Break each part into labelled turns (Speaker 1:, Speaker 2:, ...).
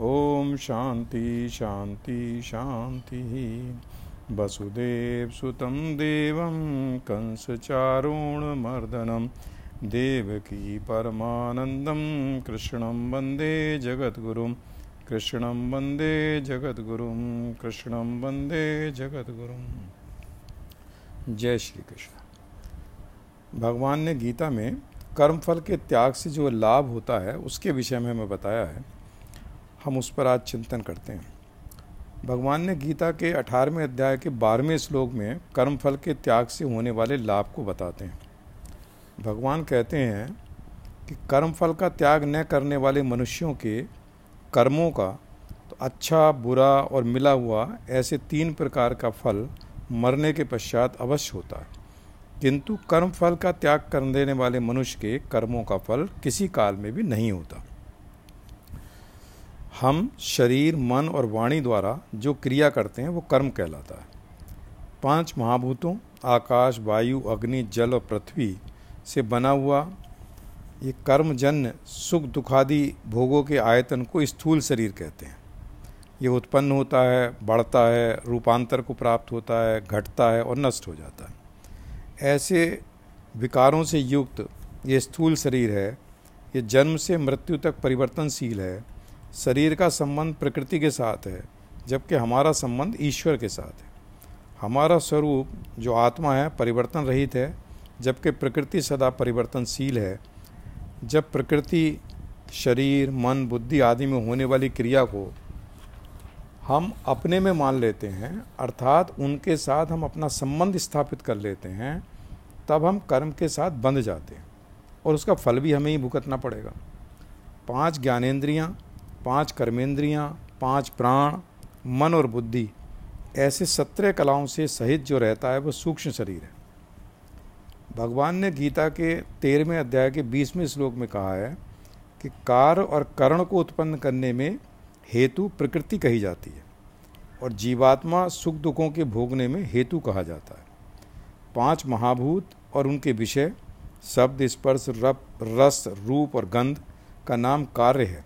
Speaker 1: ॐ शान्ति शान्ति शान्तिः वसुदेवसुतं देवं, कंसचारुणमर्दनं। देवकी परमानन्दं, कृष्णं वंदे जगद्गुरुं। कृष्णं वंदे जगद्गुरुं, कृष्णं वंदे जगद्गुरुं। जय श्री कृष्ण भगवान ने गीता में कर्मफल के त्याग से जो लाभ होता है, उसके विषय में हमें बताया है। हम उस पर आज चिंतन करते हैं। भगवान ने गीता के अठारहवें अध्याय के बारहवें श्लोक में कर्मफल के त्याग से होने वाले लाभ को बताते हैं। भगवान कहते हैं कि कर्मफल का त्याग न करने वाले मनुष्यों के कर्मों का तो अच्छा बुरा और मिला हुआ ऐसे तीन प्रकार का फल मरने के पश्चात अवश्य होता है। किंतु कर्म फल का त्याग कर देने वाले मनुष्य के कर्मों का फल किसी काल में भी नहीं होता। हम शरीर, मन और वाणी द्वारा जो क्रिया करते हैं, वो कर्म कहलाता है। पाँच महाभूतों, आकाश, वायु, अग्नि, जल और पृथ्वी से बना हुआ ये कर्मजन्य, सुख दुखादि भोगों के आयतन को स्थूल शरीर कहते हैं। ये उत्पन्न होता है, बढ़ता है, रूपांतर को प्राप्त होता है, घटता है और नष्ट हो जाता है। ऐसे विकारों से युक्त ये स्थूल शरीर है, ये जन्म से मृत्यु तक परिवर्तनशील है शरीर का संबंध प्रकृति के साथ है जबकि हमारा संबंध ईश्वर के साथ है। हमारा स्वरूप जो आत्मा है परिवर्तन रहित है जबकि प्रकृति सदा परिवर्तनशील है। जब प्रकृति शरीर मन बुद्धि आदि में होने वाली क्रिया को हम अपने में मान लेते हैं अर्थात उनके साथ हम अपना संबंध स्थापित कर लेते हैं तब हम कर्म के साथ बंध जाते हैं और उसका फल भी हमें ही भुगतना पड़ेगा। पाँच ज्ञानेंद्रियाँ, पाँच कर्मेंद्रियाँ, पाँच प्राण मन और बुद्धि ऐसे सत्रह कलाओं से सहित जो रहता है वो सूक्ष्म शरीर है। भगवान ने गीता के तेरहवें अध्याय के बीसवें श्लोक में कहा है कि कार और कर्ण को उत्पन्न करने में हेतु प्रकृति कही जाती है और जीवात्मा सुख दुखों के भोगने में हेतु कहा जाता है। पाँच महाभूत और उनके विषय शब्द स्पर्श रप रस रूप और गंध का नाम कार्य है।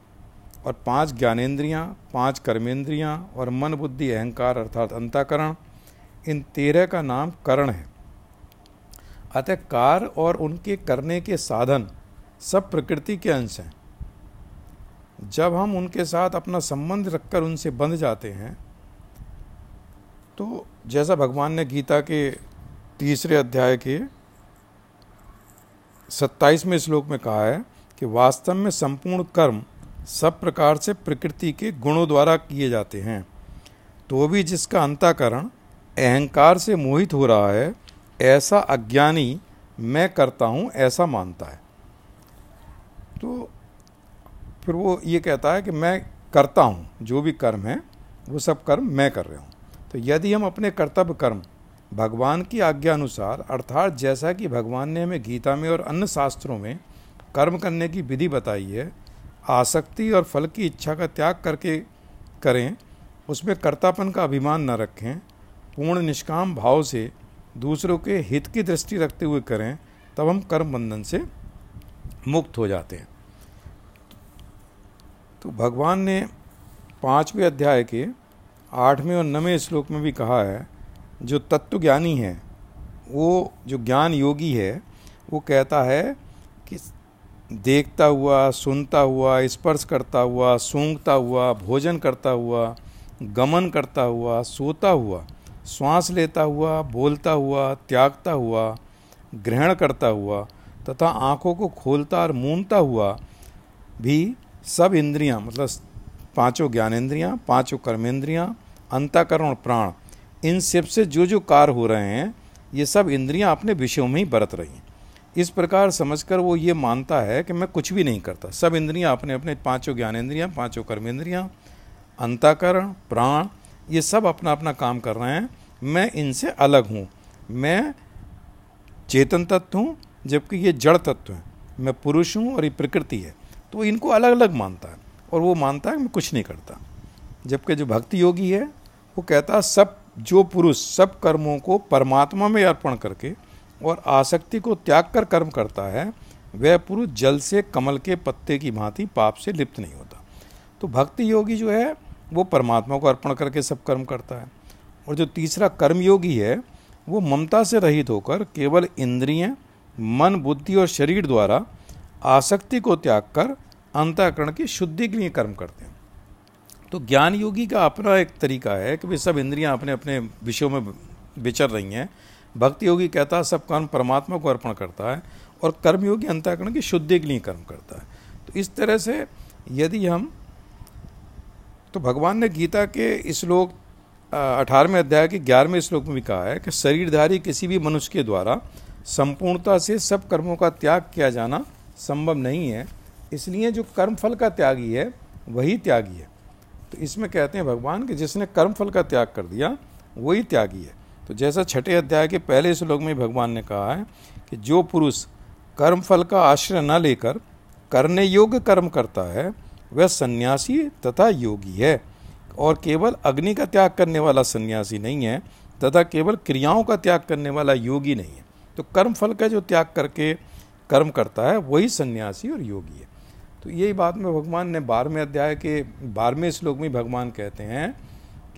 Speaker 1: और पाँच ज्ञानेन्द्रियाँ, पाँच कर्मेंद्रियाँ और मन, बुद्धि, अहंकार अर्थात अंताकरण, इन तेरह का नाम करण है। अतः कार और उनके करने के साधन सब प्रकृति के अंश हैं। जब हम उनके साथ अपना संबंध रखकर उनसे बंध जाते हैं तो जैसा भगवान ने गीता के तीसरे अध्याय के सत्ताईसवें श्लोक में कहा है कि वास्तव में संपूर्ण कर्म सब प्रकार से प्रकृति के गुणों द्वारा किए जाते हैं। तो भी जिसका अंताकरण अहंकार से मोहित हो रहा है, ऐसा अज्ञानी मैं करता हूँ, ऐसा मानता है। तो फिर वो ये कहता है कि मैं करता हूँ, जो भी कर्म है, वो सब कर्म मैं कर रहा हूँ। तो यदि हम अपने कर्तव्य कर्म भगवान की आज्ञा अनुसार, अर्थात जैसा कि भगवान ने हमें गीता में और अन्य शास्त्रों में कर्म करने की विधि बताई है आसक्ति और फल की इच्छा का त्याग करके करें, उसमें कर्तापन का अभिमान न रखें, पूर्ण निष्काम भाव से दूसरों के हित की दृष्टि रखते हुए करें, तब हम कर्म बंधन से मुक्त हो जाते हैं। तो भगवान ने पाँचवें अध्याय के आठवें और नवें श्लोक में भी कहा है, जो तत्व ज्ञानी है, वो जो ज्ञान योगी है, वो कहता है कि देखता हुआ, सुनता हुआ, स्पर्श करता हुआ, सूंघता हुआ, भोजन करता हुआ, गमन करता हुआ, सोता हुआ, श्वास लेता हुआ, बोलता हुआ, त्यागता हुआ, ग्रहण करता हुआ, तथा आँखों को खोलता और मूंदता हुआ भी सब इंद्रियाँ मतलब पाँचों ज्ञानेंद्रियाँ, पाँचों कर्मेंद्रियाँ, अंताकरण, प्राण, इन सबसे जो जो कार्य हो रहे हैं, ये सब इंद्रियाँ अपने विषयों में ही बरत रही हैं। इस प्रकार समझकर वो ये मानता है कि मैं कुछ भी नहीं करता। सब इंद्रियाँ अपने अपने, पाँचों ज्ञानेंद्रियाँ, पाँचों कर्मेंद्रियाँ, अंताकरण, प्राण, ये सब अपना अपना काम कर रहे हैं। मैं इनसे अलग हूँ। मैं चेतन तत्व हूँ, जबकि ये जड़ तत्व हैं। मैं पुरुष हूँ और ये प्रकृति है। तो इनको अलग अलग मानता है और वो मानता है मैं कुछ नहीं करता। जबकि जो भक्ति योगी है, वो कहता है, सब जो पुरुष, सब कर्मों को परमात्मा में अर्पण करके और आसक्ति को त्याग कर कर्म करता है, वह पुरुष जल से कमल के पत्ते की भांति पाप से लिप्त नहीं होता। तो भक्ति योगी जो है, वो परमात्मा को अर्पण करके सब कर्म करता है। और जो तीसरा कर्म योगी है, वो ममता से रहित होकर केवल इंद्रिय, मन, बुद्धि और शरीर द्वारा आसक्ति को त्याग कर अंतःकरण की शुद्धि के लिए कर्म करते हैं। तो ज्ञान योगी का अपना एक तरीका है कि वे सब इंद्रियाँ अपने अपने विषयों में विचर रही हैं भक्ति योगी कहता है, सब कर्म परमात्मा को अर्पण करता है और कर्मयोगी अंतःकरण की शुद्धि के लिए कर्म करता है। तो इस तरह से यदि हम तो भगवान ने गीता के श्लोक अठारहवें अध्याय के ग्यारहवें श्लोक में भी कहा है कि शरीरधारी किसी भी मनुष्य के द्वारा संपूर्णता से सब कर्मों का त्याग किया जाना संभव नहीं है। इसलिए जो कर्म फल का त्यागी है, वही त्यागी है। तो इसमें कहते हैं भगवान कि जिसने कर्म फल का त्याग कर दिया, वही त्यागी है। तो जैसा छठे अध्याय के पहले श्लोक में भगवान ने कहा है कि जो पुरुष कर्म फल का आश्रय न लेकर करने योग्य कर्म करता है, वह सन्यासी तथा योगी है। और केवल अग्नि का त्याग करने वाला सन्यासी नहीं है, तथा केवल क्रियाओं का त्याग करने वाला योगी नहीं है। तो कर्म फल का जो त्याग करके कर्म करता है, वही सन्यासी और योगी है। तो यही बात में भगवान ने बारहवें अध्याय के बारहवें श्लोक में भगवान कहते हैं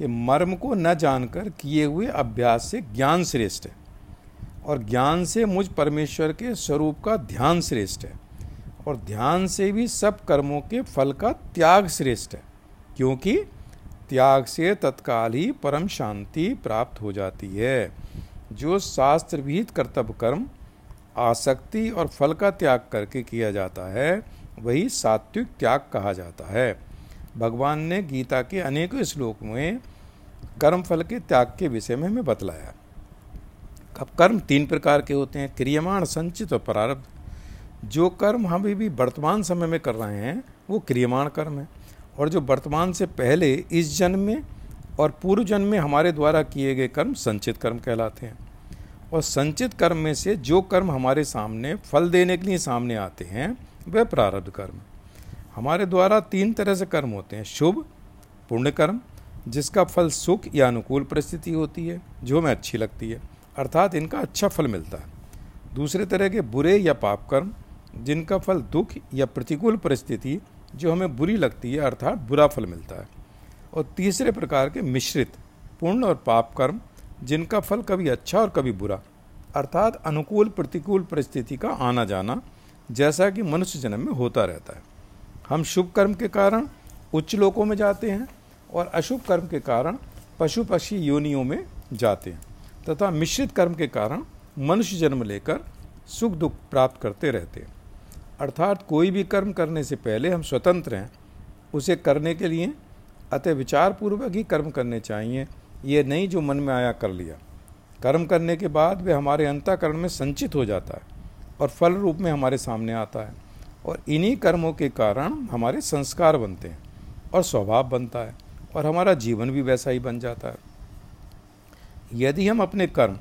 Speaker 1: कि मर्म को न जानकर किए हुए अभ्यास से ज्ञान श्रेष्ठ है। और ज्ञान से मुझ परमेश्वर के स्वरूप का ध्यान श्रेष्ठ है। और ध्यान से भी सब कर्मों के फल का त्याग श्रेष्ठ है, क्योंकि त्याग से तत्काल ही परम शांति प्राप्त हो जाती है। जो शास्त्र विहित कर्तव्य कर्म, आसक्ति और फल का त्याग करके किया जाता है, वही सात्विक त्याग कहा जाता है। भगवान ने गीता के अनेकों श्लोक में कर्म फल के त्याग के विषय में हमें बतलाया। अब कर्म तीन प्रकार के होते हैं, क्रियमाण, संचित और प्रारब्ध। जो कर्म हम अभी भी वर्तमान समय में कर रहे हैं, वो क्रियमाण कर्म है। और जो वर्तमान से पहले इस जन्म में और पूर्व जन्म में हमारे द्वारा किए गए कर्म संचित कर्म कहलाते हैं। और संचित कर्म में से जो कर्म हमारे सामने, फल देने के लिए सामने आते हैं, वह प्रारब्ध कर्म। हमारे द्वारा तीन तरह से कर्म होते हैं। शुभ पुण्य कर्म जिसका फल सुख या अनुकूल परिस्थिति होती है, जो हमें अच्छी लगती है, अर्थात इनका अच्छा फल मिलता है। दूसरे तरह के बुरे या पाप कर्म, जिनका फल दुख या प्रतिकूल परिस्थिति, जो हमें बुरी लगती है, अर्थात बुरा फल मिलता है। और तीसरे प्रकार के मिश्रित, पुण्य और पाप कर्म, जिनका फल कभी अच्छा और कभी बुरा, अर्थात अनुकूल प्रतिकूल परिस्थिति का आना जाना, जैसा कि मनुष्य जन्म में होता रहता है। हम शुभ कर्म के कारण उच्च लोकों में जाते हैं और अशुभ कर्म के कारण पशु पक्षी योनियों में जाते हैं तथा मिश्रित कर्म के कारण मनुष्य जन्म लेकर सुख दुख प्राप्त करते रहते हैं। अर्थात कोई भी कर्म करने से पहले हम स्वतंत्र हैं। उसे करने के लिए अतः विचारपूर्वक ही कर्म करने चाहिए। ये नहीं जो मन में आया कर लिया। कर्म करने के बाद वे हमारे अंतःकरण में संचित हो जाता है और फल रूप में हमारे सामने आता है। और इन्हीं कर्मों के कारण हमारे संस्कार बनते हैं और स्वभाव बनता है और हमारा जीवन भी वैसा ही बन जाता है। यदि हम अपने कर्म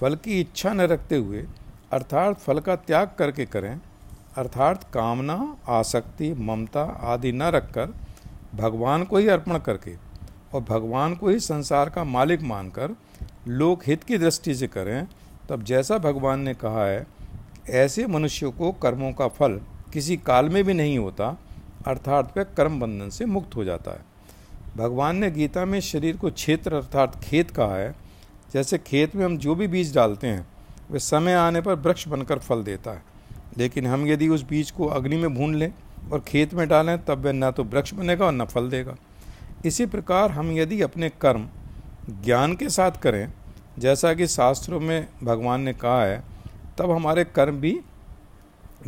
Speaker 1: फल की इच्छा न रखते हुए अर्थात फल का त्याग करके करें, अर्थात कामना, आसक्ति, ममता आदि न रखकर भगवान को ही अर्पण करके और भगवान को ही संसार का मालिक मानकर लोक हित की दृष्टि से करें, तब जैसा भगवान ने कहा है, ऐसे मनुष्यों को कर्मों का फल किसी काल में भी नहीं होता, अर्थात वह कर्म बंधन से मुक्त हो जाता है। भगवान ने गीता में शरीर को क्षेत्र अर्थात खेत कहा है। जैसे खेत में हम जो भी बीज डालते हैं, वह समय आने पर वृक्ष बनकर फल देता है। लेकिन हम यदि उस बीज को अग्नि में भून लें और खेत में डालें, तब वह न तो वृक्ष बनेगा और न फल देगा। इसी प्रकार हम यदि अपने कर्म ज्ञान के साथ करें, जैसा कि शास्त्रों में भगवान ने कहा है, तब हमारे कर्म भी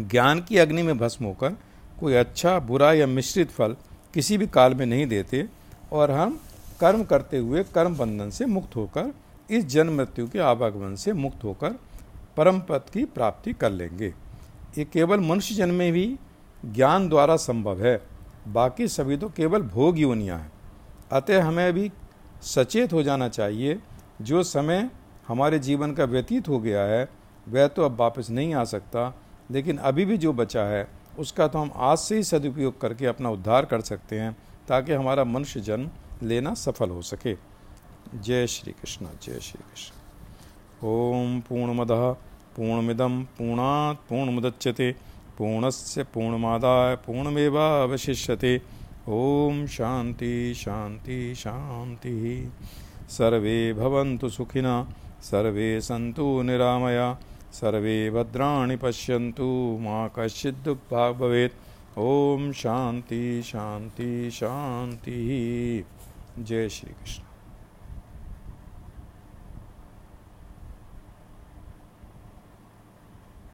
Speaker 1: ज्ञान की अग्नि में भस्म होकर कोई अच्छा बुरा या मिश्रित फल किसी भी काल में नहीं देते और हम कर्म करते हुए कर्म बंधन से मुक्त होकर, इस जन्म मृत्यु के आवागमन से मुक्त होकर परम पद की प्राप्ति कर लेंगे। ये केवल मनुष्य जन्म में भी ज्ञान द्वारा संभव है, बाकी सभी तो केवल भोग योनियाँ हैं। अतः हमें भी सचेत हो जाना चाहिए, जो समय हमारे जीवन का व्यतीत हो गया है, वह तो अब वापस नहीं आ सकता। लेकिन अभी भी जो बचा है, उसका तो हम आज से ही सदुपयोग करके अपना उद्धार कर सकते हैं, ताकि हमारा मनुष्य जन्म लेना सफल हो सके। जय श्री कृष्ण, जय श्री कृष्ण। ओम पूर्णमद पूर्णमिदम पूर्णात् पूर्णमुदच्यते, पूर्णस्य पूर्णमादाय पूर्णमेवावशिष्यते। ओम शांति शांति शांति। सर्वे भवन्तु सुखिना, सर्वे सन्तु निरामया। सर्वे भद्राणि पश्यन्तु मा कश्चित् दुःखभाग् भवेत्। ॐ शान्ति शान्ति शान्तिः। जय श्रीकृष्ण।